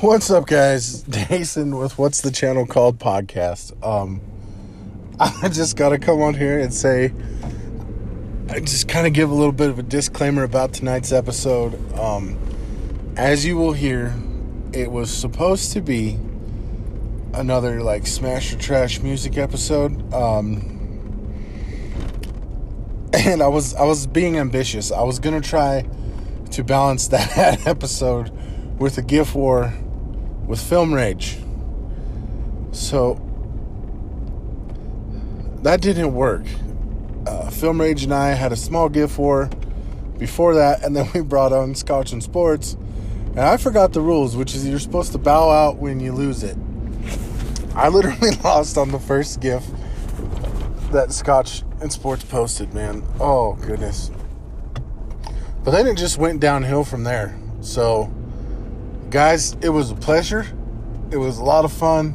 What's up, guys? Jason with What's the Channel Called podcast. Um, I just got to come on here and say, I just kind of give a little bit of a disclaimer about tonight's episode. Um, as you will hear, it was supposed to be another like smash or trash music episode. Um, and I was I was being ambitious. I was gonna try to balance that episode with a GIF war with Film Rage. So that didn't work. Uh, Film Rage and I had a small gift war before that, and then we brought on Scotch and Sports. And I forgot the rules, which is you're supposed to bow out when you lose it. I literally lost on the first GIF that Scotch and Sports posted, man. Oh, goodness. But then it just went downhill from there. So, guys, it was a pleasure. It was a lot of fun.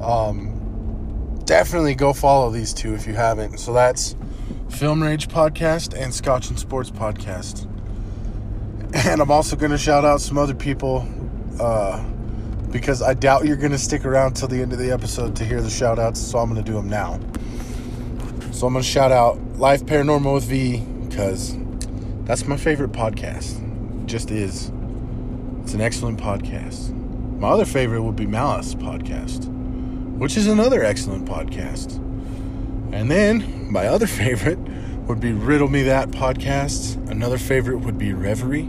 Um, definitely go follow these two if you haven't. So that's Film Rage Podcast and Scotch and Sports Podcast. And I'm also going to shout out some other people uh, because I doubt you're going to stick around till the end of the episode to hear the shout outs. So I'm going to do them now. So I'm going to shout out Life Paranormal with V because that's my favorite podcast. It just is. It's an excellent podcast. My other favorite would be Malice Podcast, which is another excellent podcast. And then my other favorite would be Riddle Me That Podcast. Another favorite would be Reverie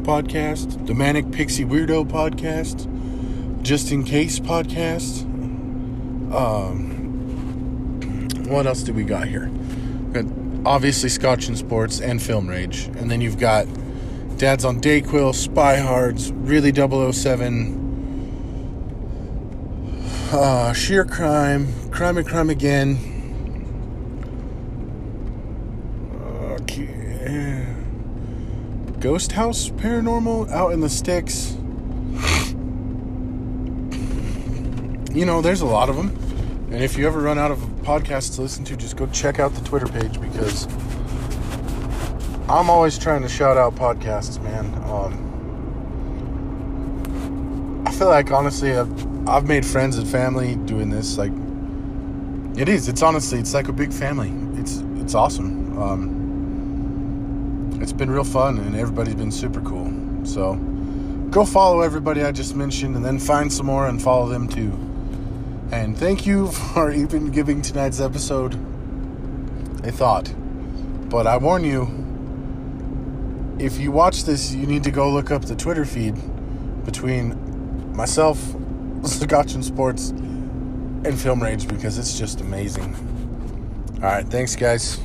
Podcast, the Manic Pixie Weirdo Podcast, Just in Case Podcast. Um, what else do we got here? Got obviously Scotch and Sports and Film Rage. And then you've got Dad's on Dayquil, Spy Hards, Really 007, uh, Sheer Crime, Crime and Crime Again. Okay. Ghost House Paranormal out in the sticks. You know, there's a lot of them. And if you ever run out of podcasts to listen to, just go check out the Twitter page because I'm always trying to shout out podcasts, man. Um, I feel like honestly, I've, I've made friends and family doing this. Like, it is. It's honestly, it's like a big family. It's it's awesome. Um, it's been real fun, and everybody's been super cool. So, go follow everybody I just mentioned, and then find some more and follow them too. And thank you for even giving tonight's episode a thought. But I warn you, if you watch this, you need to go look up the Twitter feed between myself, Scotch Sports, and Film Rage because it's just amazing. All right, thanks, guys.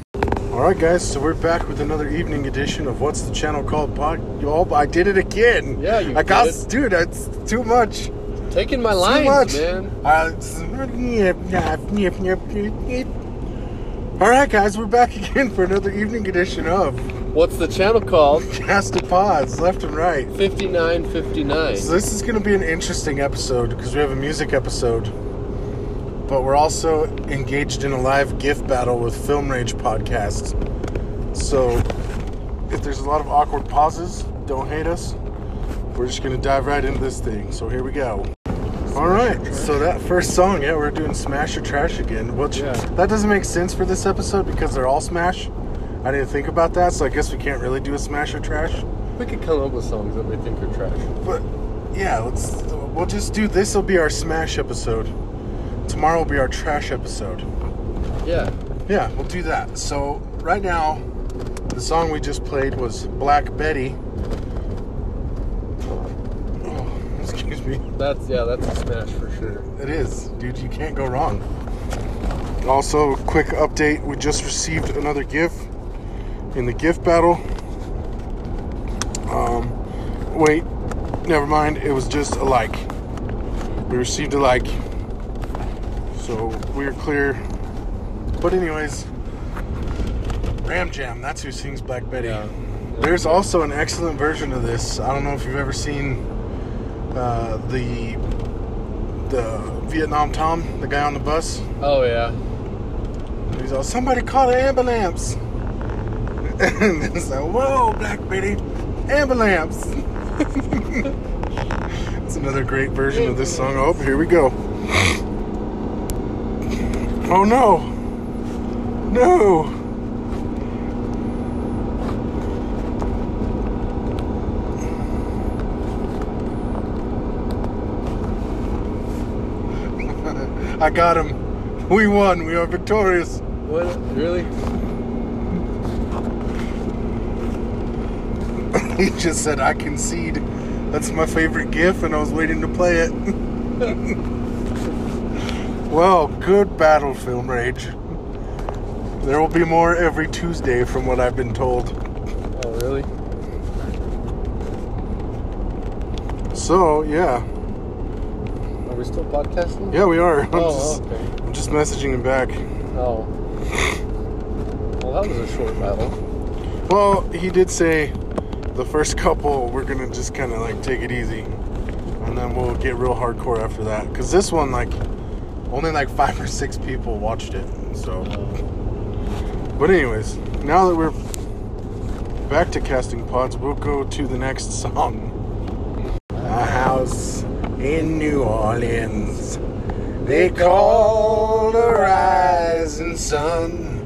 All right, guys, so we're back with another evening edition of What's the Channel Called Pod. Oh, I did it again. Yeah, you I got, did it. dude, that's too much. Taking my Too lines, much. man. Uh, all right, guys, we're back again for another evening edition of What's the channel called? Cast Pods, left and right. 5959. So this is going to be an interesting episode because we have a music episode, but we're also engaged in a live gift battle with Film Rage podcast. So if there's a lot of awkward pauses, don't hate us. We're just going to dive right into this thing. So here we go. All right, so that first song, yeah, we're doing Smash or Trash again. Which Yeah. that doesn't make sense for this episode because they're all Smash. I didn't think about that, so I guess we can't really do a Smash or Trash. We could come up with songs that we think are trash. But yeah, let's. We'll just do this. Will be our Smash episode. Tomorrow will be our Trash episode. Yeah. Yeah, we'll do that. So right now, the song we just played was Black Betty. Oh, excuse me. That's yeah, that's a smash for sure. It is, dude. You can't go wrong. Also, quick update: we just received another gift in the gift battle. Um, wait, never mind. It was just a like. We received a like, so we're clear. But anyways, Ram Jam. That's who sings Black Betty. Yeah. There's also an excellent version of this. I don't know if you've ever seen uh, the the Vietnam Tom, the guy on the bus. Oh yeah. He's all, somebody call the ambulance. and it's like, whoa, Black Betty, ambulance. it's Another great version of this song. Oh, here we go. Oh no! No! I got him. We won. We are victorious. What? Really? He just said, I concede. That's my favorite GIF, and I was waiting to play it. well, good battle, Film Rage. There will be more every Tuesday, from what I've been told. Oh, really? So, yeah. Are we still podcasting? Yeah, we are. Oh, I'm, Oh, just, okay. I'm just messaging him back. Oh. Well, that was a short battle. Well, he did say the first couple, we're going to just kind of like take it easy. And then we'll get real hardcore after that. Because this one, like, only like five or six people watched it. So. But anyways, now that we're back to casting pods, we'll go to the next song. In New Orleans. They call the rising sun.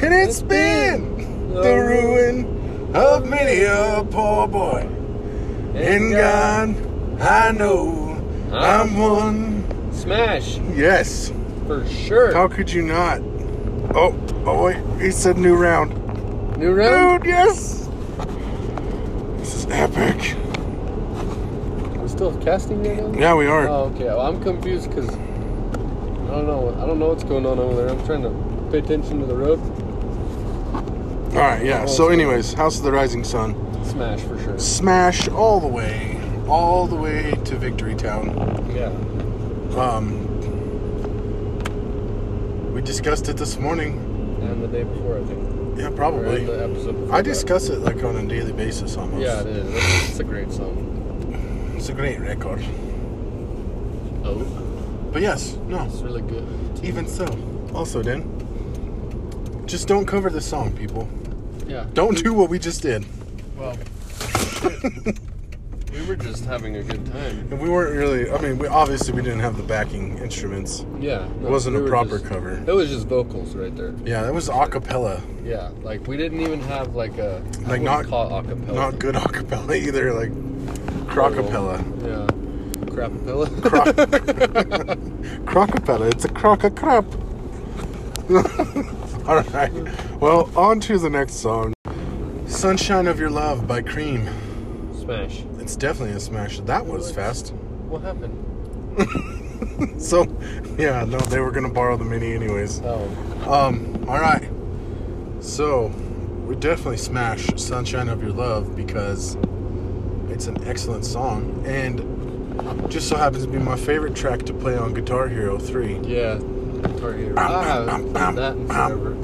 And it's been the ruin of many a poor boy. And God, I know I'm one. Smash! Yes. For sure. How could you not? Oh, wait, he said new round. New round? Dude, yes! This is epic. Still casting right now? Yeah, we are. Oh, okay. Well, I'm confused because I don't know. I don't know what's going on over there. I'm trying to pay attention to the road. Alright, yeah. So, anyways, House of the Rising Sun. Smash for sure. Smash all the way. All the way to Victory Town. Yeah. Um, we discussed it this morning. And the day before, I think. Yeah, probably. the episode before I discuss it like on a daily basis almost. Yeah. It's, it's a great song. It's a great record. Oh, But yes, no, it's really good. even so. Also, Dan, just don't cover this song, people. Yeah. Don't do what we just did. Well, we were just having a good time. And we weren't really, I mean, we, obviously we didn't have the backing instruments. Yeah. It wasn't we a proper just- cover. It was just vocals right there. Yeah, that was a cappella. Yeah, like we didn't even have like a Like not- call it acapella. Not good a cappella either, like crocapella. Yeah, crapapella. Crocapella, it's a crock a crap. All right. Well, on to the next song. Sunshine of Your Love by Cream. Smash. It's definitely a smash. That was fast. What happened? So, yeah, no, they were going to borrow the mini anyways. Oh, Um, all right. So, we definitely smash Sunshine of Your Love because it's an excellent song and just so happens to be my favorite track to play on Guitar Hero 3. yeah. Guitar Hero. I haven't done that in forever.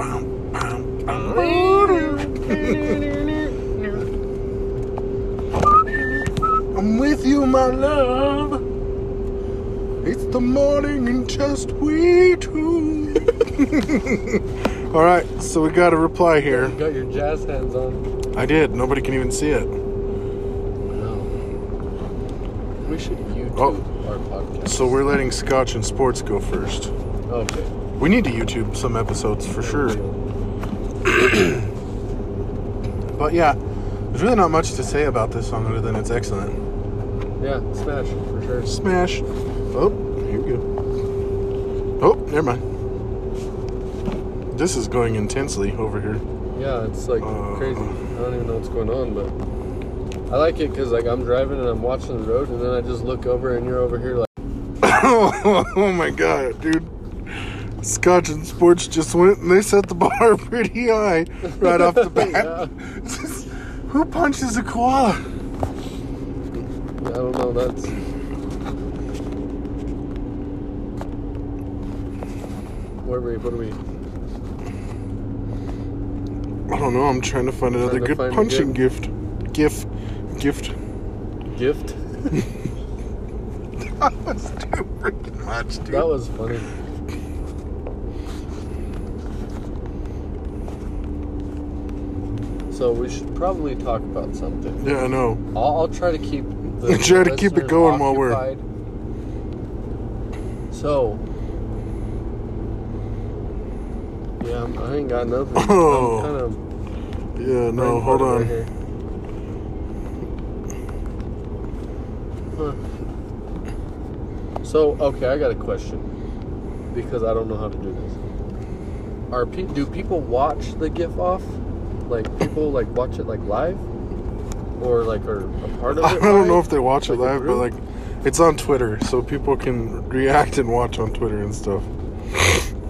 I'm with you, my love. It's the morning and just we two. All right, so we got a reply here. You got your jazz hands on. I did. Nobody can even see it. No. We should YouTube Oh. our podcast. So we're letting Scotch and Sports go first. Okay. We need to YouTube some episodes for sure. But yeah, there's really not much to say about this song other than it's excellent. Yeah, smash for sure. Smash. Oh, here we go. Oh, never mind. This is going intensely over here. Yeah, it's like Uh. crazy. I don't even know what's going on, but I like it because like I'm driving and I'm watching the road, and then I just look over and you're over here like, oh my god, dude. Scotch and Sports just went and they set the bar pretty high right off the bat. Yeah. Who punches a koala? I don't know. That's where are we what are we? I don't know. I'm trying to find another Trying to good find a punching gift. Gif. Gift. Gift. That was too freaking much, dude. that was funny. So we should probably talk about something. yeah, I know. I'll, I'll try to keep the Try to keep it going while we're- So, yeah, I'm- ain't got nothing. Oh. I'm kind of Yeah, no, hold Right on. here. Huh. So, okay, I got a question because I don't know how to do this. Are pe- do people watch the GIF off? Like people like watch it like live, or like are a part of it? I don't know if they watch it Like live, but like it's on Twitter, so people can react and watch on Twitter and stuff.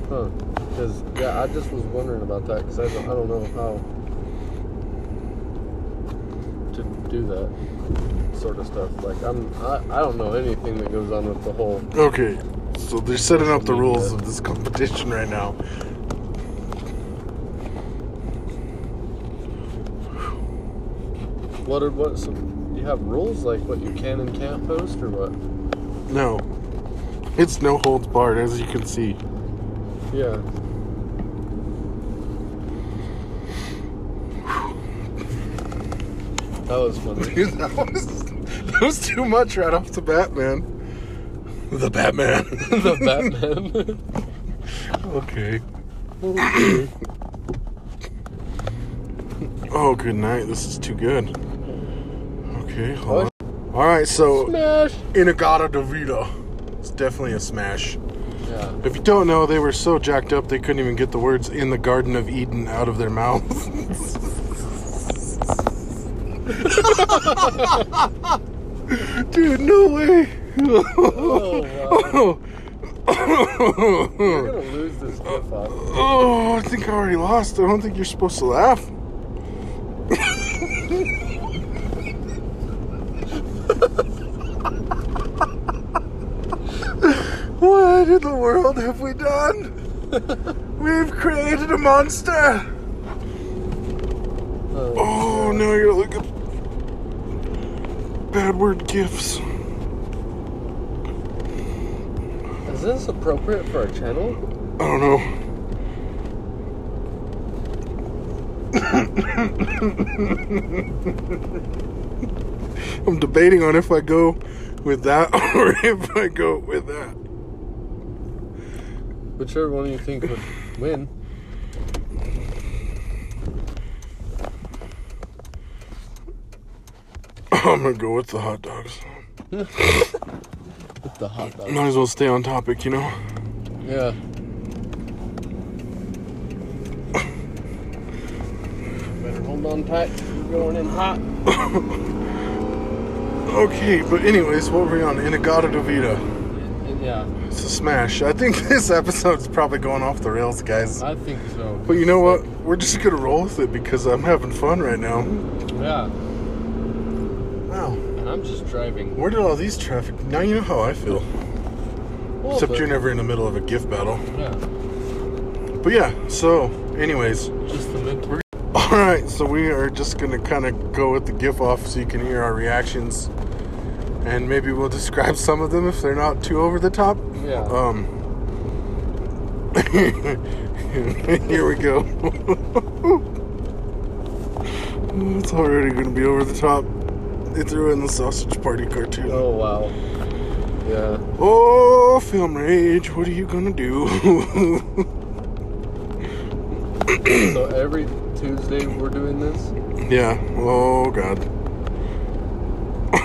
Huh? Because yeah, I just was wondering about that because I don't, I don't know how to do that sort of stuff. Like I'm I, I don't know anything that goes on with the whole. Okay, so they're setting up the rules of this competition right now. What are what? So you have rules like what you can and can't post or what? No, it's no holds barred, as you can see. Yeah. That was funny. Dude, that was was too much right off the bat, man. The Batman. the Batman. okay. Okay. Oh, good night. This is too good. Okay, hold on. All right, so Smash. In-A-Gadda-Da-Vida. It's definitely a smash. Yeah. If you don't know, they were so jacked up they couldn't even get the words "in the Garden of Eden" out of their mouths. Dude, no way. Oh, wow. You're oh, gonna lose this off. Oh, I think I already lost. I don't think you're supposed to laugh. what in the world have we done? We've created a monster. Oh, oh now I gotta look up bad word gifts. Is this appropriate for our channel? I don't know. I'm debating on if I go with that or if I go with that. Whichever one do you think would win. I'm gonna go with the hot dogs. With the hot dog. Might as well stay on topic, you know? Yeah. Better hold on tight. We're going in hot. Okay, but anyways, what were we on? In-A-Gadda-Da-Vida. Yeah, It's a smash. I think this episode's probably going off the rails, guys. I think so. But you know what? We're just gonna roll with it because I'm having fun right now. Yeah, Wow. and I'm just driving. Where did all these traffic? Now you know how I feel. Well, Except you're never in the middle of a gift battle. Yeah, But yeah, so, anyways. just the mid. Alright, so we are just gonna kind of go with the GIF off so you can hear our reactions. And maybe we'll describe some of them if they're not too over the top. Yeah. Um. here we go. it's already gonna be over the top. They threw in the sausage party cartoon. Oh wow. Yeah. Oh, film rage, what are you gonna do? So every Tuesday we're doing this. yeah. Oh God.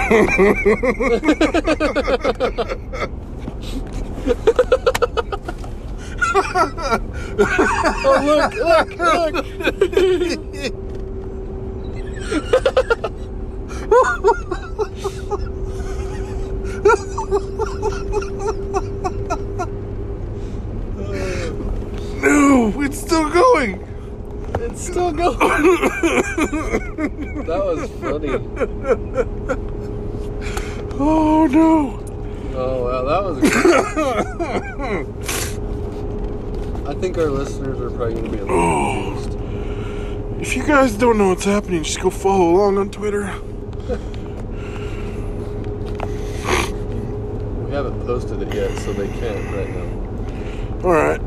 Oh look! Look! Look! No, it's still going. It's still going. that was funny. Oh no. Oh wow, that was. Good I think our listeners are probably gonna be a little oh. confused. If you guys don't know what's happening, just go follow along on Twitter. We haven't posted it yet, so they can't right now. Alright.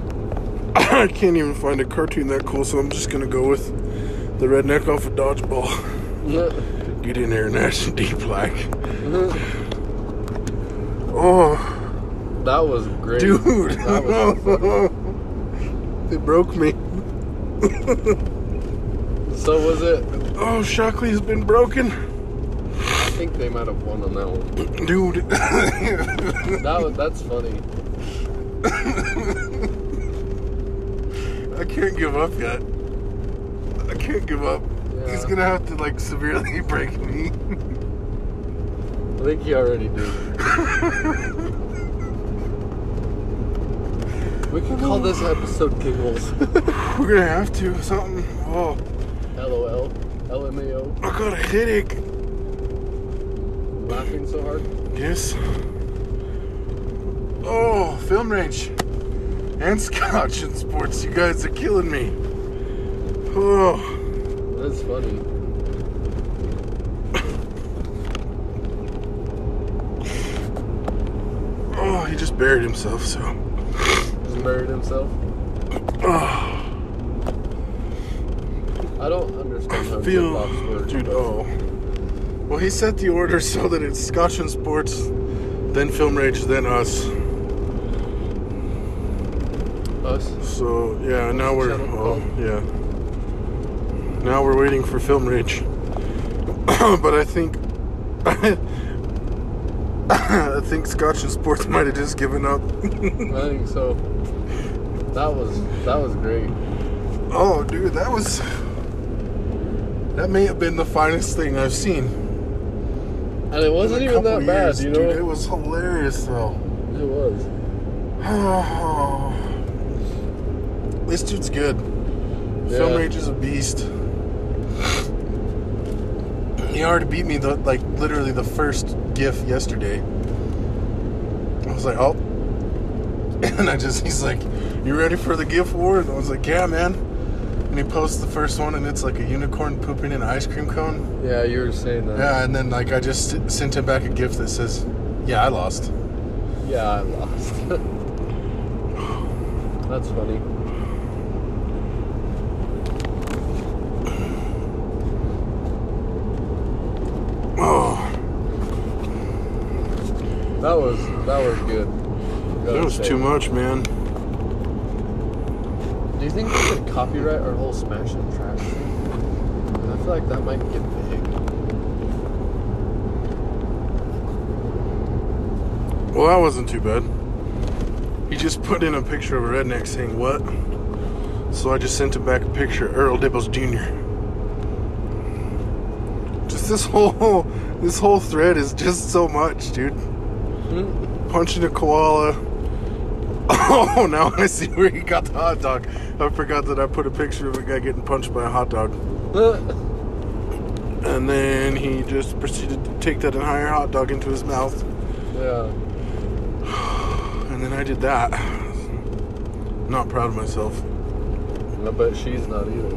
I can't even find a cartoon that cool, so I'm just gonna go with the redneck off of dodgeball. Get in there, Nash and D Black. Oh, that was great. dude. That was it broke me. So was it? Oh, Shockley's been broken. I think they might have won on that one. Dude. That was, that's funny. I can't give up yet. I can't give up. He's gonna have to like severely break me. I think he already did. we can call this episode Giggles. We're gonna have to something. Oh, LOL. LMAO. I got a headache. Laughing so hard. Yes. Oh, film rage and scotch and sports. You guys are killing me. Oh, That's funny. oh, he just buried himself. So, Just buried himself. oh, I don't understand how feel, dude. Oh, well, he set the order so that it's scotch and sports, then film rage, then us. Us. So yeah, now we're oh, yeah. Now we're waiting for film rage. but I think I think Scotch and Sports might have just given up. I think so. That was that was great. oh, dude, that was that may have been the finest thing I've seen. And it wasn't even that bad, years, you Dude, know. it was hilarious though. It was. Oh, this dude's good. Film Rage is a beast. He already beat me the like literally the first GIF yesterday. I was like, oh, and I just he's like, you ready for the GIF war? And I was like, yeah, man. And he posts the first one, and it's like a unicorn pooping in an ice cream cone. Yeah, you were saying that. Yeah, and then like I just sent him back a gift that says, yeah, I lost. Yeah, I lost. That's funny. Oh, That was that was good. that was too much, man. Do you think we could copyright our whole Smash and Trash thing? I feel like that might get big. Well, that wasn't too bad. He just put in a picture of a redneck saying what? So I just sent him back a picture of Earl Dibbles Jr. Just this whole this whole thread is just so much, dude. Hmm. Punching a koala. Oh, now I see where he got the hot dog. I forgot that I put a picture of a guy getting punched by a hot dog. And then he just proceeded to take that entire hot dog into his mouth. yeah. And then I did that. Not proud of myself. I bet she's not either.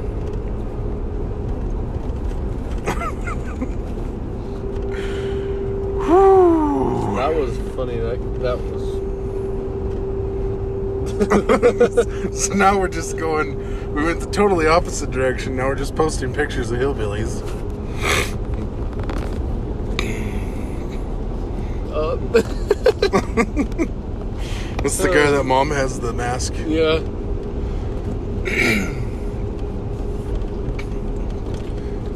That was funny. That that was. so now we're just going. We went the totally opposite direction. Now we're just posting pictures of hillbillies. Uh, It's the guy that mom has the mask. yeah.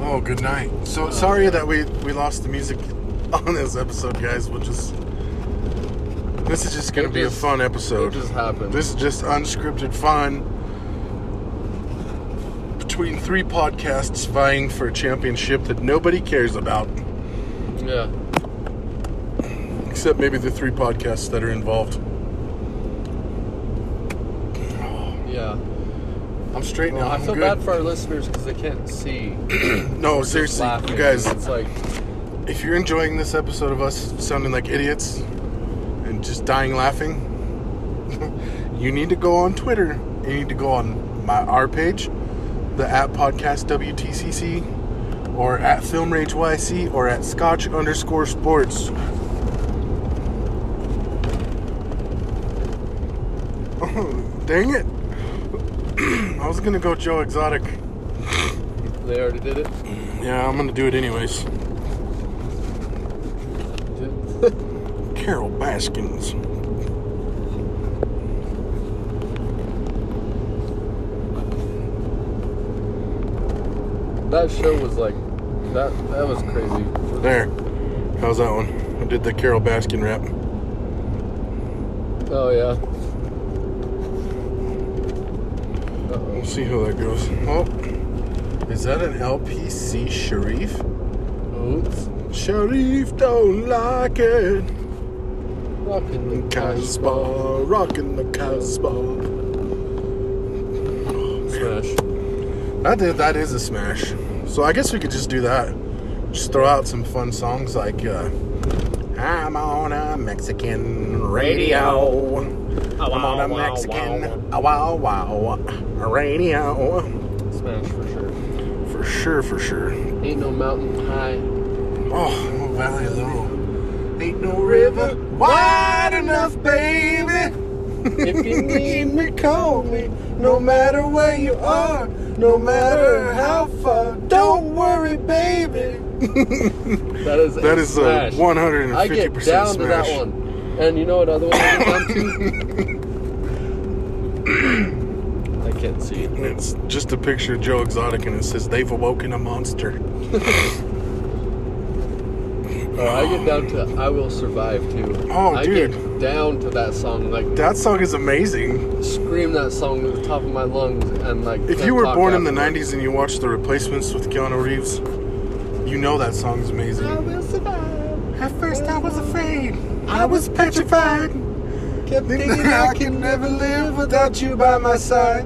Oh, good night. So sorry that we we lost the music on this episode, guys. We'll just. This is just gonna It be just- a fun episode. It just happened. This is just unscripted fun between three podcasts vying for a championship that nobody cares about, yeah. except maybe the three podcasts that are involved. Yeah. I'm straight now. Well, I I'm feel good. bad for our listeners because they can't see. no, Just seriously, you guys. It's like, If you're enjoying this episode of us sounding like idiots just dying laughing, you need to go on Twitter. You need to go on my our page, the at podcast WTCC, or at Film Rage YC, or at Scotch underscore Sports. Oh, Dang it! I was gonna go Joe Exotic. they already did it. Yeah, I'm gonna do it anyways. Carol Baskins. That show was like that. That was crazy. There. How's that one? I did the Carol Baskin rap. Oh yeah. Uh-oh. We'll see how that goes. Oh, is that an LPC Sharif? Oops. Sharif don't like it. Rocking the Casbah, rocking the Casbah. Smash. That did, that is a smash. So I guess we could just do that. Just throw out some fun songs like uh, I'm on a Mexican radio. I'm on a Mexican wow wow radio. Smash for sure. For sure, for sure. Ain't no mountain high. Oh, no valley low. Ain't no river wide enough, baby. If you need me, call me. No matter where you are, no matter how far. Don't worry, baby. That is That is a smash. 150% I get down to that one. And you know what other one I get down to? I can't see it. It's just a picture of Joe Exotic and it says, They've awoken a monster. Oh, I get down to I Will Survive too. Oh, I dude. get down to that song, like That song is amazing. scream that song to the top of my lungs and like If you were born in the afterwards. 90s and you watched The Replacements with Keanu Reeves, you know that song is amazing. I will survive. At first I was afraid, I was petrified. Kept Thinking I could never live without you by my side.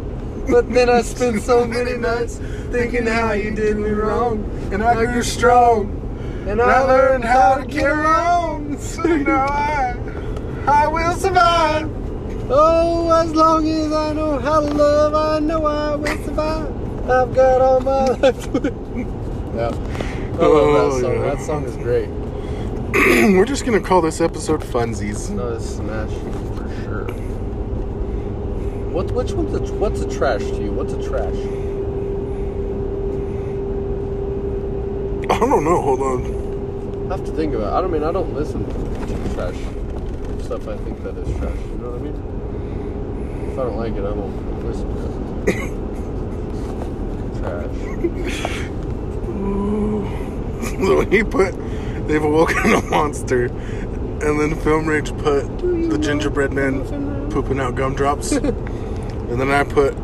But then I spent so many nights thinking how you did me wrong, and I grew strong. And And I learned how to carry on. So now I, I will survive. Oh, as long as I know how to love, I know I will survive. I've got all my life. Yeah. I love Oh, that oh, song. yeah. That song is great. We're just gonna call this episode Funsies. Oh, no, it's smash for sure. What? Which one's a, what's a trash to you? What's a trash? Don't know. Hold on. I have to think about. it. I don't mean I don't listen to trash stuff. I think that is trash. You know what I mean? If I don't like it, I won't listen to it. trash. so he put, they've awoken a monster, and then Film Rage put the gingerbread man pooping out gumdrops, and then I put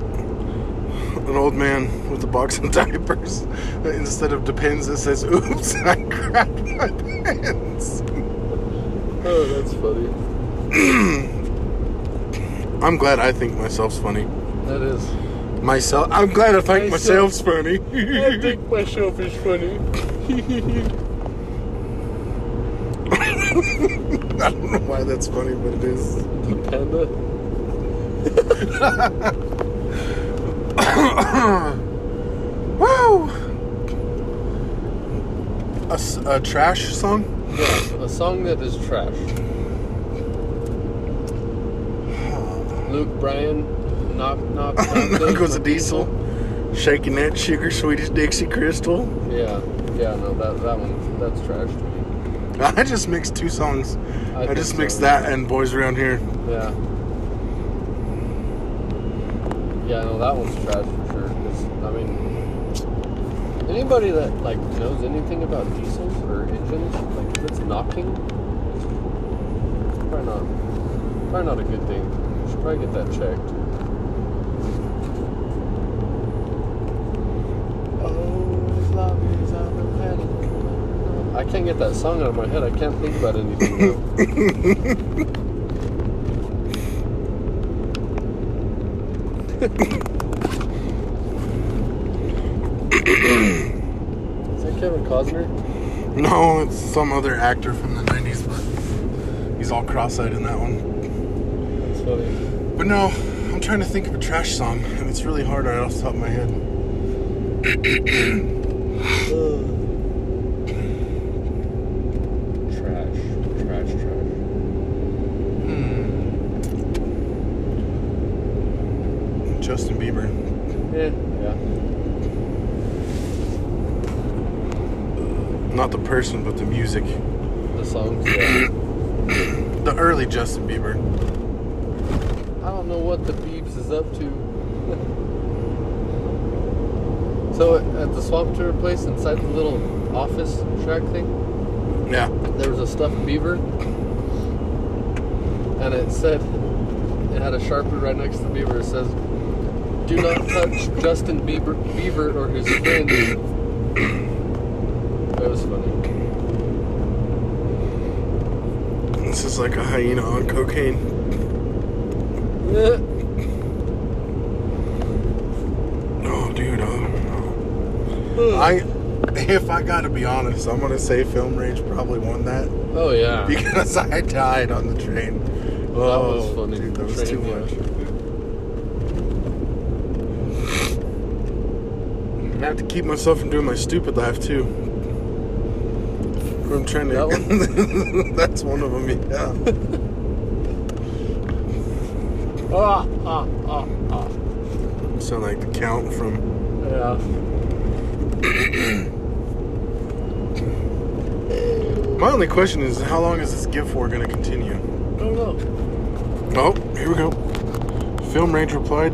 an old man with a box of diapers. Instead of depends, it says, "Oops, I crapped my pants." Oh, that's funny. I'm glad I think myself's funny. That is. Myself, I'm glad I think Myself. myself's funny. I think myself is funny. I don't know why that's funny, but it is. The Panda. Woo! A, a trash song? Yeah, a song that is trash. Luke Bryan, knock knock. knock goes a diesel. Shaking that sugar, sweetest Dixie crystal. Yeah, yeah, no, that that one, that's trash to me. I just mixed two songs. I, think just so. mixed that and Boys Around Here. Yeah. Yeah, no, that one's trash for sure. 'cause, I mean, anybody that like knows anything about diesels or engines, like if it's knocking, probably not, probably not a good thing. You should probably get that checked. I can't get that song out of my head. I can't think about anything. Is that Kevin Costner? No, it's some other actor from the 90s, but he's all cross eyed in that one. That's funny. But no, I'm trying to think of a trash song, and it's really hard right off the top of my head. Uh, Trash. Trash, trash. Justin Bieber. Yeah, yeah. Not the person, but the music. The songs, yeah. early Justin Bieber. I don't know what the Beebs is up to. so at the swamp tour place inside the little office track thing, Yeah. there was a stuffed beaver, and it said it had a sharpie right next to the beaver. It says, "Do not touch Justin Bieber, Beaver or his friends." That was funny. This is like a hyena on cocaine. Oh, dude. Oh. I, if I gotta be honest, I'm gonna say Film Rage probably won that Oh yeah. because I died on the train. Well, that was Oh, funny. Dude, that was Train, too yeah. much. I have to keep myself from doing my stupid laugh too. I'm trying to. That That's one of them. Yeah. Ah ah ah ah. Sound like the count from. Yeah. My only question is, how long is this gift war going to continue? I don't know. Oh, here we go. Film Rage replied.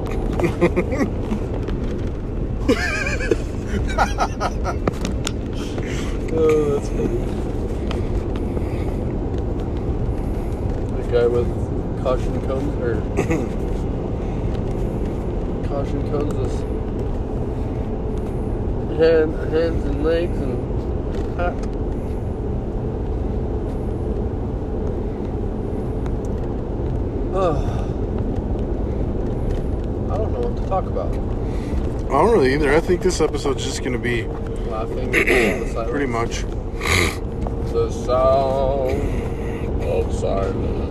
Oh, that's funny. The guy with caution cones or caution cones is hand, hands and legs and. Oh. I don't know what to talk about. I don't really either. I think this episode's just going to be Laughing. the pretty much. The sound of silence.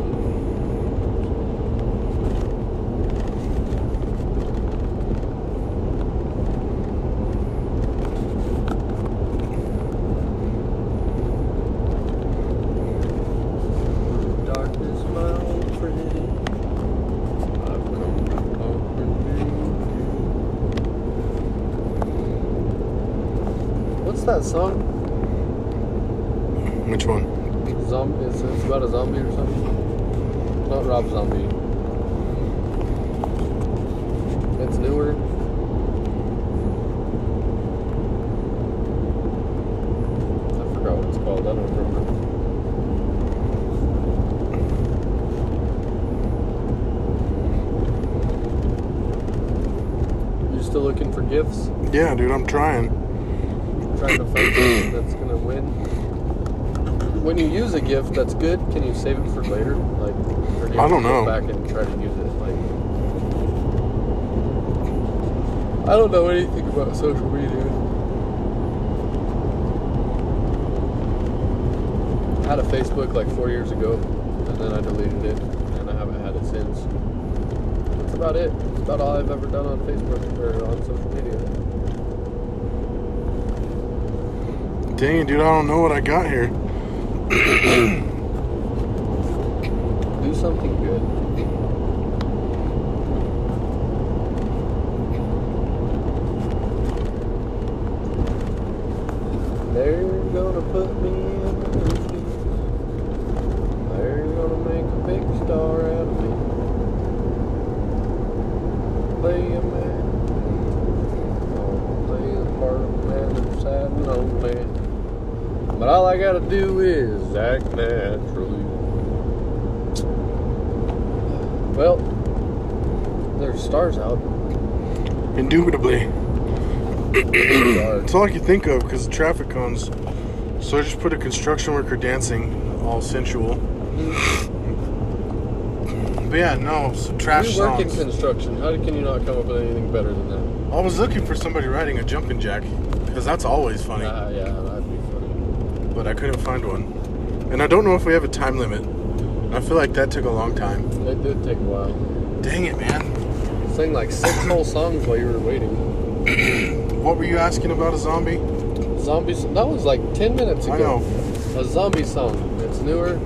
Darkness, my old friend. I've come to conquer you. What's that song? Which one? Zombie. It's, it's about a zombie or something. Not Rob Zombie. It's newer. I forgot what it's called. I don't remember. You still looking for gifts? Yeah, dude, I'm trying. Trying to find something that's gonna win. When you use a gift that's good, can you save it for later? Like, or do you I don't to go know. back and try to use it? Like, I don't know anything about social media. I had a Facebook like four years ago, and then I deleted it, and I haven't had it since. That's about it. That's about all I've ever done on Facebook or on social media. Dang dude, I don't know what I got here. Do something good. They're gonna put me in the movie. They're gonna make a big star out of me. Play a man. Oh, play the part of man. But all I gotta do is act naturally. Well, there's stars out. Indubitably. It's all I can think of because of traffic cones. So I just put a construction worker dancing, all sensual. But yeah, no, some trash you work in construction. How can you not come up with anything better than that? I was looking for somebody riding a jumping jack because that's always funny, Ah, yeah, funny. But I couldn't find one. And I don't know if we have a time limit. I feel like that took a long time. It did take a while. Dang it, man. Sang like six whole songs while you were waiting. What were you asking about a zombie? Zombies. That was like ten minutes ago. I know. A zombie song. It's newer.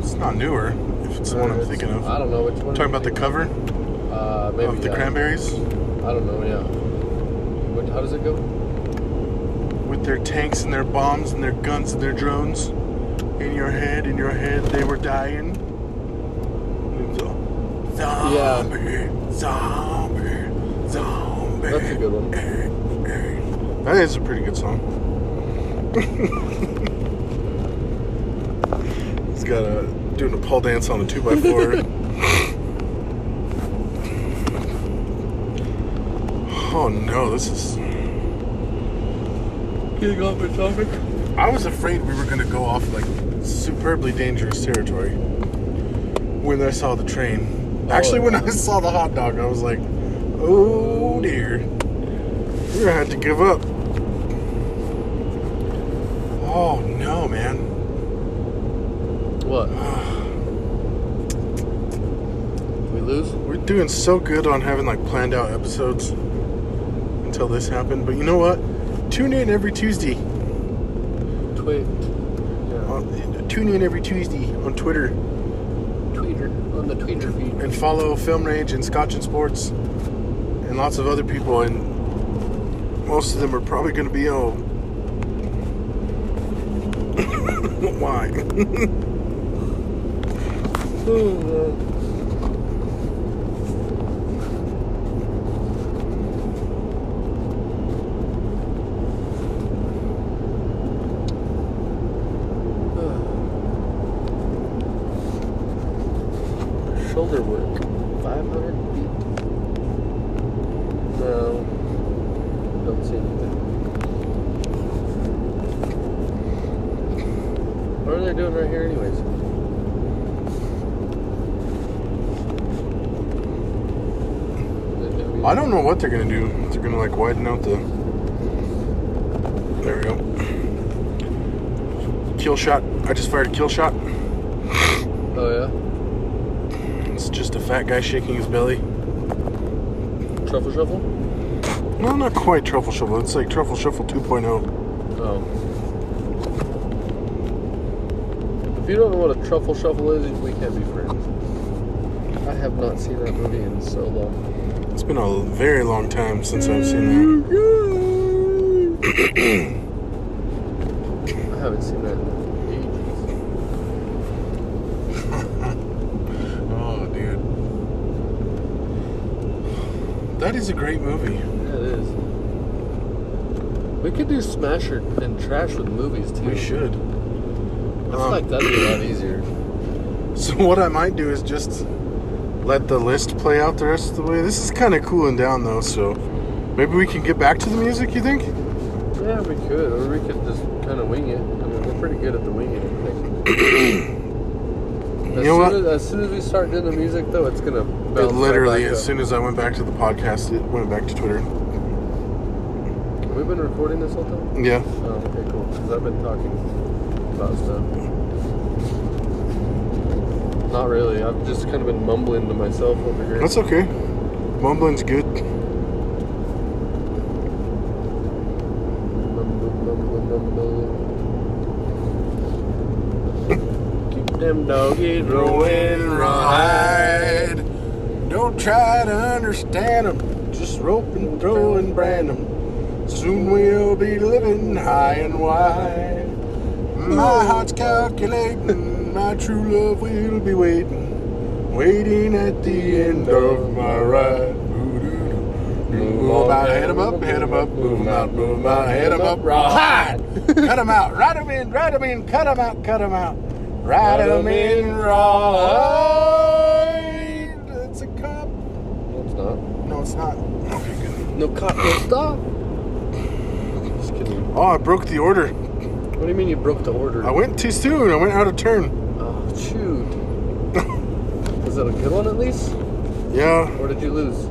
It's not newer, if it's the one I'm thinking of. I don't know which one. Talking about the cover. Uh, maybe of the that. Cranberries I don't know. Yeah. What, how does it go? With their tanks and their bombs and their guns and their drones. in your head, in your head, they were dying. Zombie, zombie, zombie. That's a good one. That is a pretty good song. He's got a doing a pole dance on a two by four. oh no, this is. Getting off the topic. I was afraid we were gonna go off like superbly dangerous territory when I saw the train. Oh. Actually, when. I saw the hot dog, I was like, "Oh dear, we're gonna have to give up." Oh no, man! What? we lose? We're doing so good on having like planned out episodes until this happened. But you know what? Tune in every Tuesday. Tweet. Yeah. On, tune in every Tuesday on Twitter Tweeter. On the Tweeter feed. and follow Film Rage and Scotch and Sports and lots of other people. And most of them are probably going to be oh, why? Shoulder work. 500 feet. No. Don't see anything. Are doing right here, anyways? I don't know what they're to do. They're to like widen out the. There we go. Kill shot. I just fired a kill shot. Oh yeah. It's just a fat guy shaking his belly. Truffle shuffle. No, not quite truffle shuffle. It's like truffle shuffle 2.0. Oh. If you don't know what a truffle shuffle is, we can't be friends. I have not seen that movie in so long. It's been a very long time since I've seen that. I haven't seen that. Oh, dude. That is a great movie. Yeah, it is. We could do Smasher and Trash with movies too. We should. Um, like that'd be a lot easier. So what I might do is just let the list play out the rest of the way. This is kind of cooling down though, so maybe we can get back to the music. You think? Yeah, we could, or we could just kind of wing it. I mean, we're pretty good at the winging As, know soon what? as, as soon as we start doing the music, though, it's gonna It literally, right as up. soon as I went back to the podcast, it went back to Twitter. We've we been recording this whole time? Yeah. Oh, okay, cool. Because I've been talking about stuff. Not really. I've just kind of been mumbling to myself over here. That's okay. Mumbling's good. Mumble, mumble, mumble. Keep them doggies rolling, Ride. Don't try to understand them. Just rope and throw and brand them. Soon we'll be living high and wide. My heart's calculating. My true love will be waiting. Waiting at the end of my ride. Move on out, head 'em up, head 'em up, move 'em out, move 'em out, head 'em up, ride. cut 'em out, ride 'em in, ride 'em in, cut 'em out, cut 'em out, ride 'em in, ride. It's a cop. No, it's not. No, it's not. Okay, good. No cop, no stop. Just kidding. Oh, I broke the order. What do you mean you broke the order? I went too soon. I went out of turn. Oh, shoot. Was it a good one at least? Yeah, Or did you lose?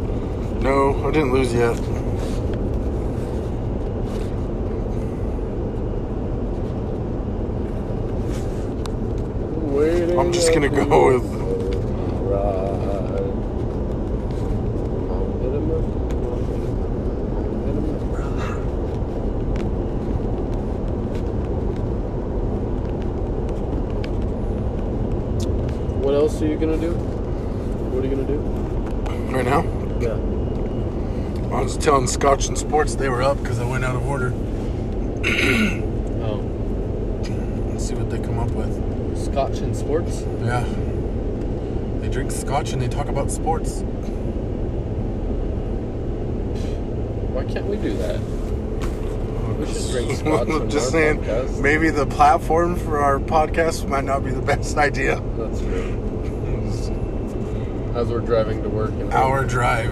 no, I didn't lose yet. Waiting I'm just gonna go with- ride. I'll hit 'em up. I'll hit 'em up. What else are you gonna do? What are you gonna do? Right now, Yeah. I was telling Scotch and Sports they were up because I went out of order. Oh. Let's see what they come up with. Scotch and sports. Yeah. They drink scotch and they talk about sports. Why can't we do that? We should drink scotch on Just saying, podcast. maybe the platform for our podcast might not be the best idea. As we're driving to work. And Hour drive.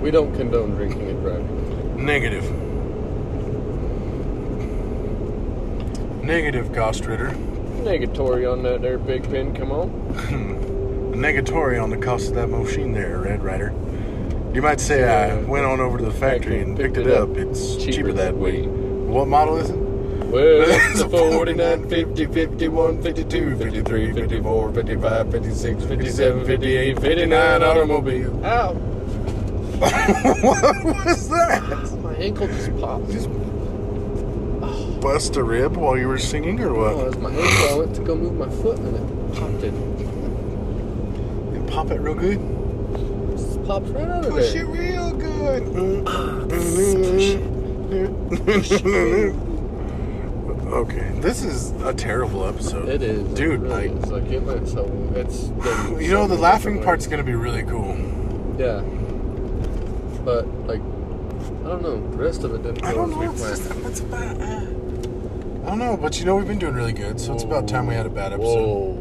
We don't condone drinking and driving. Negative. Negative, Ghost Rider. Negatory on that there, Big Pin. Come on. Negatory on the cost of that machine there, Red Rider. You might say I went on over to the factory and picked it up. It's cheaper, that way. What model is it? Well, it's a 49, 50, 51, 52, 53, 54, 55, 56, 57, 58, 59 automobile. Ow! what was that? My ankle just popped. Just bust a rib while you were singing, or Oh, what? was my ankle. I went to go move my foot and it popped it. And pop it real good. Just popped right out of Push there. it real good. okay, this is a terrible episode. It is. Dude, it really like- is. like it went so. It's. been You so know, the laughing part's gonna be really cool. Yeah. But like, I don't know. The rest of it didn't I don't know. It's just, it's about. Uh, I don't know, but you know, we've been doing really good, so it's about time we had a bad episode. Whoa,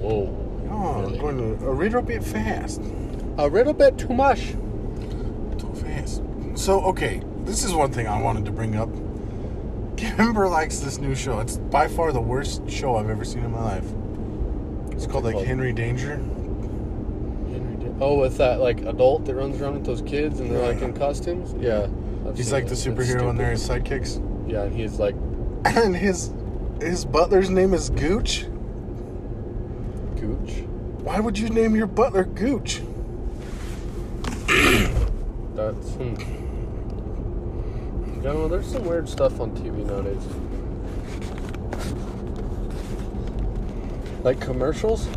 whoa. Oh, Really? going a little bit fast. A little bit too much. Too fast. So, okay, this is one thing I wanted to bring up. Kimber likes this new show. It's by far the worst show I've ever seen in my life. It's called like? Henry Danger. Oh, with that like adult that runs around with those kids and they're like in costumes. Yeah. I've He's like the that. It's superhero and they're his sidekicks. Yeah, and he's like And his his butler's name is Gooch. Gooch. Why would you name your butler Gooch? That's hmm. Know, there's some weird stuff on TV nowadays. Like commercials? I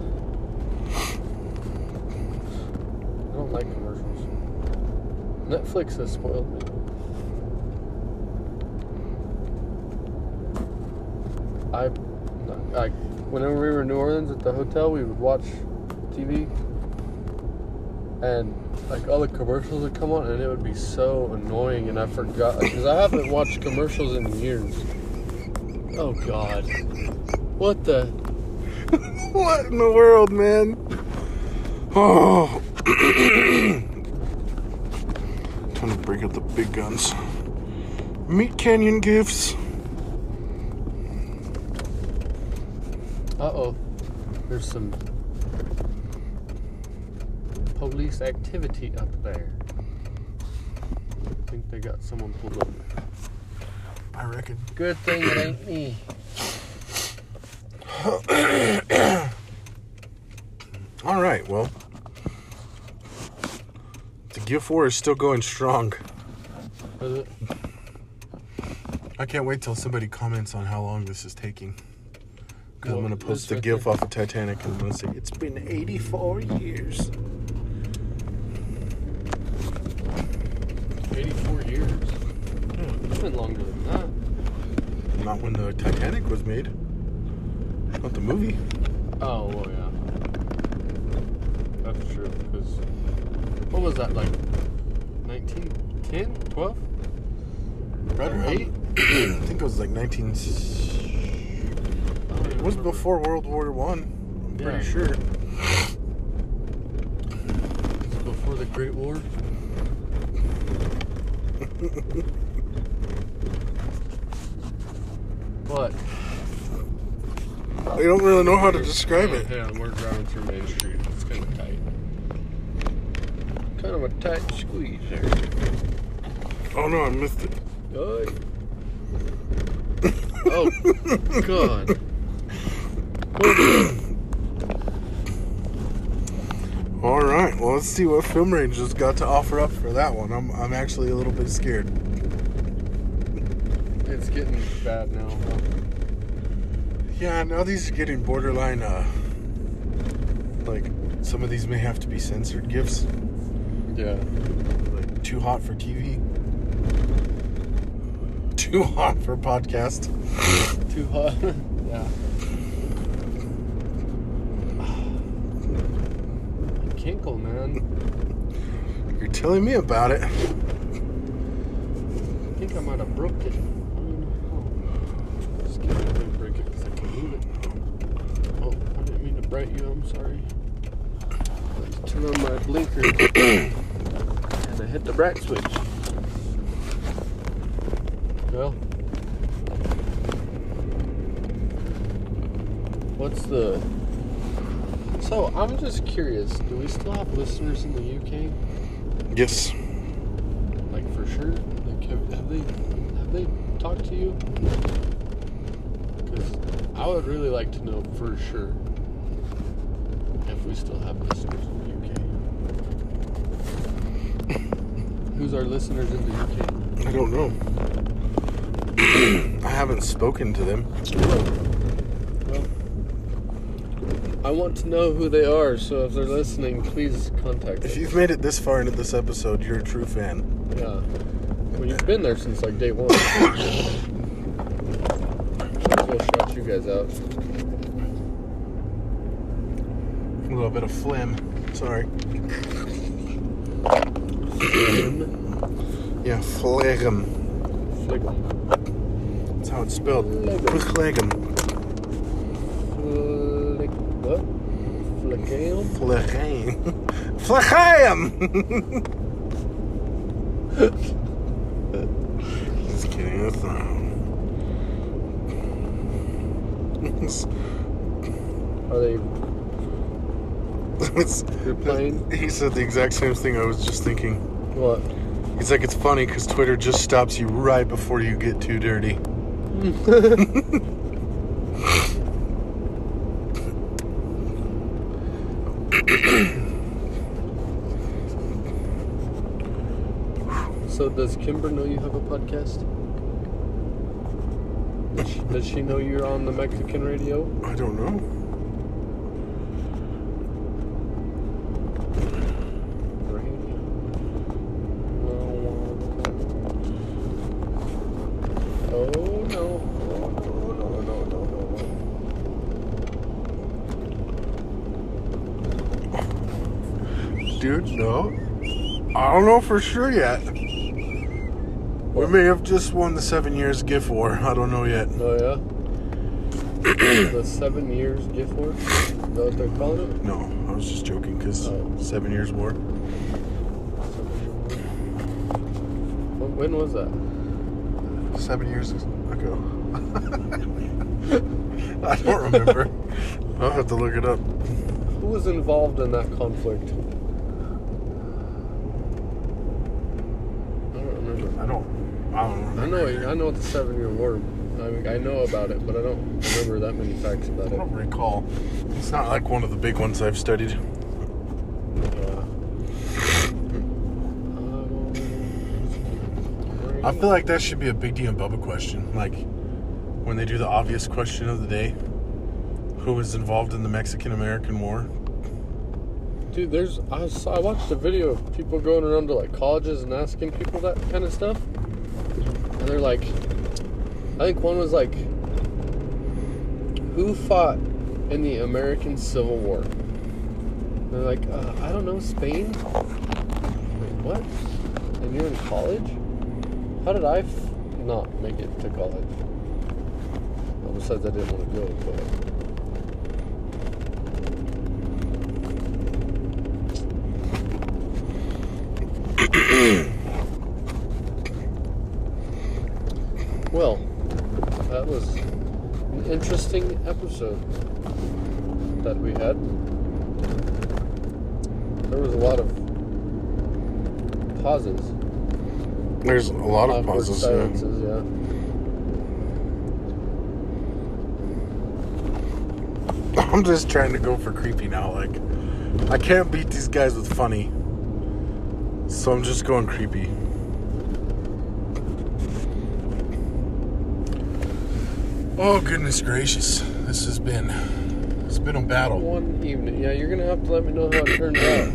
don't like commercials. Netflix has spoiled me. I, I, whenever we were in New Orleans at the hotel, we would watch TV, and like all the commercials would come on, and it would be so annoying, and I forgot because I haven't watched commercials in years. Oh God, what the? What in the world, man? Oh. Time to break out the big guns. Meat Canyon gifts. Uh oh, there's some police activity up there. I think they got someone pulled over. I reckon. Good thing it ain't me. All right, well. The gift war is still going strong. Is it? I can't wait till somebody comments on how long this is taking. Because I'm going to post the gif off of Titanic and I'm going to say, it's been 84 years. 84 years. It's been longer than that. Not when the Titanic was made. Not the movie. Oh, well, yeah. That's true, because what was that, like 1910, 12? Right Or eight? I think it was like 19. It was before World War One. I'm pretty Yeah. sure. Before the Great War? what? I don't really know how to describe it. Yeah, we're driving through Main Street. It's kind of tight. Kind of a tight squeeze there. Oh no, I missed it. Oy. oh, God. All right, well let's see what Film Rage has got to offer up for that one. I'm I'm actually a little bit scared. It's getting bad now. Huh? Yeah, now these are getting borderline. Uh, like some of these may have to be censored gifts. Yeah. Like too hot for TV. Too too hot for podcast. Too hot. yeah. Kinkle, man. You're telling me about it. I think I might have broke it. I don't know. Just kidding, I didn't break it because I can move it. Oh, I didn't mean to bright you. I'm sorry. Let's turn on my blinker. and I hit the bright switch. Well, what's the. So, I'm just curious. Do we still have listeners in the UK? Yes. Like for sure? Like have, have they have they talked to you? Because I would really like to know for sure if we still have listeners in the UK. Who's our listeners in the UK? I don't know. I haven't spoken to them. Well, I want to know who they are. So if they're listening, please contact me. If us. you've made it this far into this episode, you're a true fan. Yeah. Well, you've been there since like day one. Might as well shout you guys out. A little bit of phlegm. Sorry. Yeah, phlegm. Flick. That's how it's spelled. Phlegm. Phlegm. Flick. What? Flickeum? Phlegm. Phlegm! Just kidding. That's not. Are they replying? he said the exact same thing I was just thinking. What? He's like, it's funny because Twitter just stops you right before you get too dirty. So does Kimber know you have a podcast? Does she, does she know you're on the Mexican radio? I don't know. Oh no. Oh, no, no, no, no, no. Dude, no. I don't know for sure yet. We may have just won the seven years gift war. I don't know yet. Oh yeah? the seven years gift war? Is that what they're calling it? No, I was just joking because Oh. seven years war. When- When was that? Seven years ago. I don't remember. I'll have to look it up. Who was involved in that conflict? I don't remember. I don't. I don't I remember. Know. I know the Seven Year War. I, mean, I know about it, but I don't remember that many facts about it. I don't recall. It's not like one of the big ones I've studied. Uh, I feel like that should be a Big D and Bubba question. Like when they do the obvious question of the day who was involved in the Mexican American War? Dude, there's I saw I watched a video of people going around to like colleges and asking people that kind of stuff, and they're like, I think one was like, who fought in the American Civil War? And they're like, uh, I don't know, Spain. Wait, what? And you're in college? How did I f- not make it to college? Well, besides, I didn't want to go, but. Well, that was an interesting episode that we had. There was a lot of pauses, There's a lot of pauses. yeah. Yeah. I'm just trying to go for creepy now. Like, I can't beat these guys with funny. So I'm just going creepy. Oh goodness gracious. This has been it's been a battle. One evening. Yeah, you're gonna have to let me know how it turned out.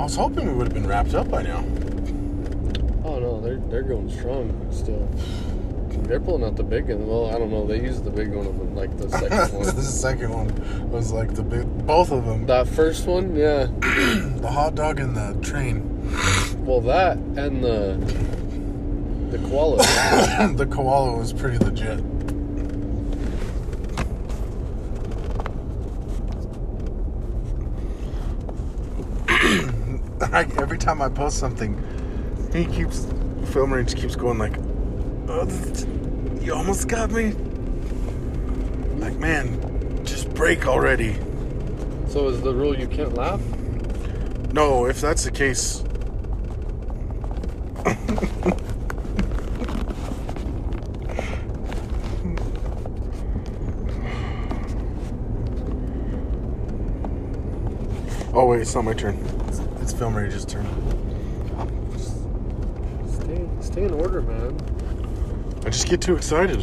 I was hoping we would have been wrapped up by now. Oh no, they're they're going strong still. They're pulling out the big one. Well, I don't know. They used the big one of them, like the second one. the second one was like the big, both of them. That first one, yeah. The hot dog and the train. Well, that and the koala. the koala was pretty legit. I, every time I post something, he keeps film rage keeps going like, oh, "You almost got me." Like, man, just break already. so is the rule you can't laugh? No, if that's the case. Oh wait, it's not my turn. It's, it's Film Rage's turn. Stay stay in order, man. I just get too excited.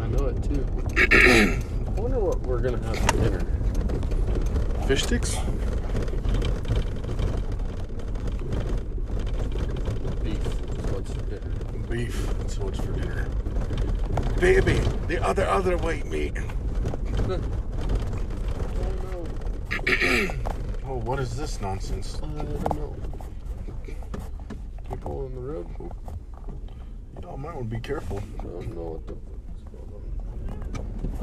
I know it too. I wonder what we're gonna have for dinner. Fish sticks? Beef. is what's for dinner. Beef. That's what's for dinner. Baby, the other other white meat. Oh what is this nonsense? I don't know. People on the road. Oh, might want to be careful. I don't know what the fuck's going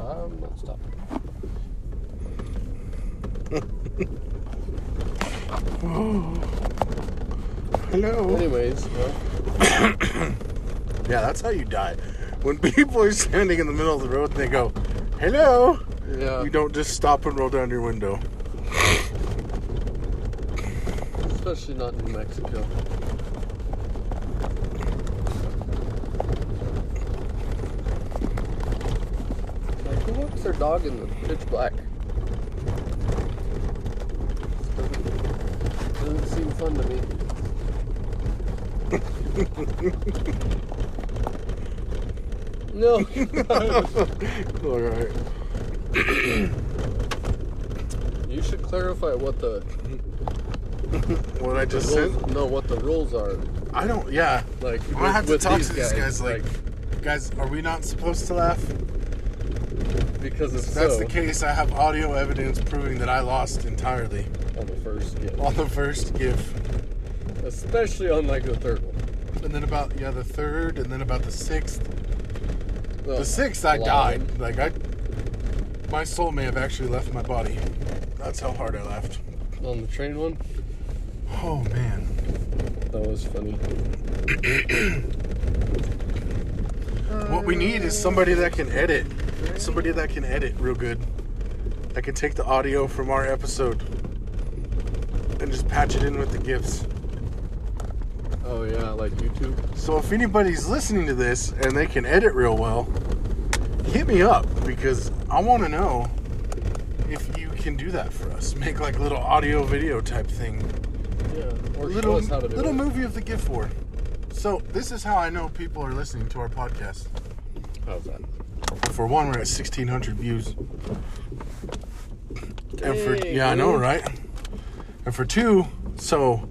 on. I'm not stopping. Hello. Anyways, well, Yeah, that's how you die. When people are standing in the middle of the road and they go, "Hello," yeah. you don't just stop and roll down your window. Especially not in Mexico. Like, who walks their dog in the pitch black? Doesn't, doesn't seem fun to me. no. All right. you should clarify what the, What I just rules, said? no, what the rules are. I don't. Yeah. Like, I'm gonna have to talk to these guys. Like, guys, are we not supposed to laugh? because it's If that's so the case, I have audio evidence proving that I lost entirely on the first gift. on the first gift. Especially on like the third one. And then about yeah the third, and then about the sixth. Well, The sixth, I died. Like I, my soul may have actually left my body. That's how hard I laughed. On the train one, Oh man. that was funny. What we need is somebody that can edit. Somebody that can edit real good. That can take the audio from our episode and just patch it in with the gifts. Oh yeah, like YouTube. So if anybody's listening to this and they can edit real well, hit me up because I want to know if you can do that for us. Make like a little audio video type thing. Or little show us how to do little it. movie of the gift war. So this is how I know people are listening to our podcast. How's that? For one, we're at sixteen hundred views. And for Dang, yeah, I know, right? And for two, so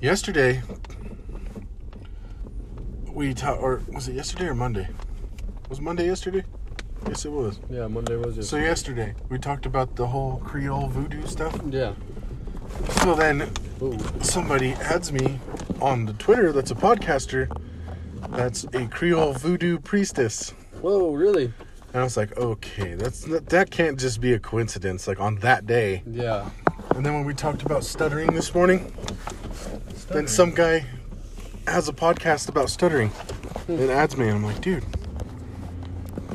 yesterday we talked, or was it yesterday or Monday? Was Monday yesterday? Yes, it was. Yeah, Monday was it? So yesterday we talked about the whole Creole voodoo stuff. Yeah. So then. Somebody adds me on the Twitter that's a podcaster that's a Creole voodoo priestess. Whoa, really? And I was like, okay, that's that can't just be a coincidence. Like on that day, Yeah. and then when we talked about stuttering this morning, then some guy has a podcast about stuttering hmm. and adds me, and I'm like, dude,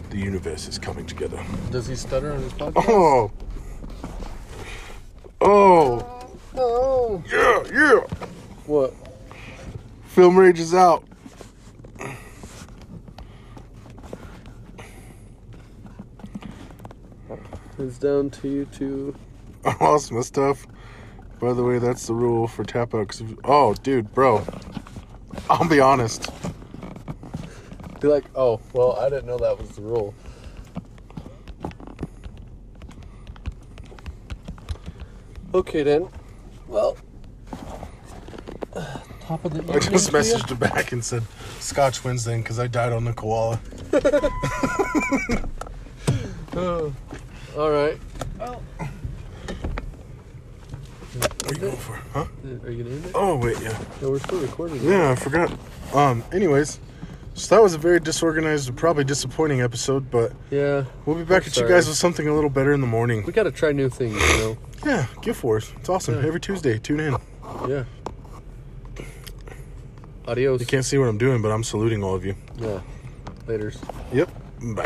the universe is coming together. Does he stutter on his podcast? Oh, oh, No. yeah, yeah. What? Film rage is out. It's down to you two. I lost my stuff. By the way, that's the rule for tap out. oh, dude, bro. I'll be honest. Be like, oh, well, I didn't know that was the rule. Okay then. Well, Top of the I just messaged him back and said, Scotch wins then because I died on the koala. Oh, all right. What are you going for? Huh? Are you gonna end it? Oh, wait, yeah. No, we're still recording. Yeah, I forgot. Um, anyways, so that was a very disorganized, and probably disappointing episode, but Yeah. we'll be back I'm at you guys with something a little better in the morning. We gotta try new things, you know. Yeah, Gift Wars. It's awesome. Yeah. Every Tuesday, tune in. Yeah. Adios. You can't see what I'm doing, but I'm saluting all of you. Yeah. Later's. Yep. Bye.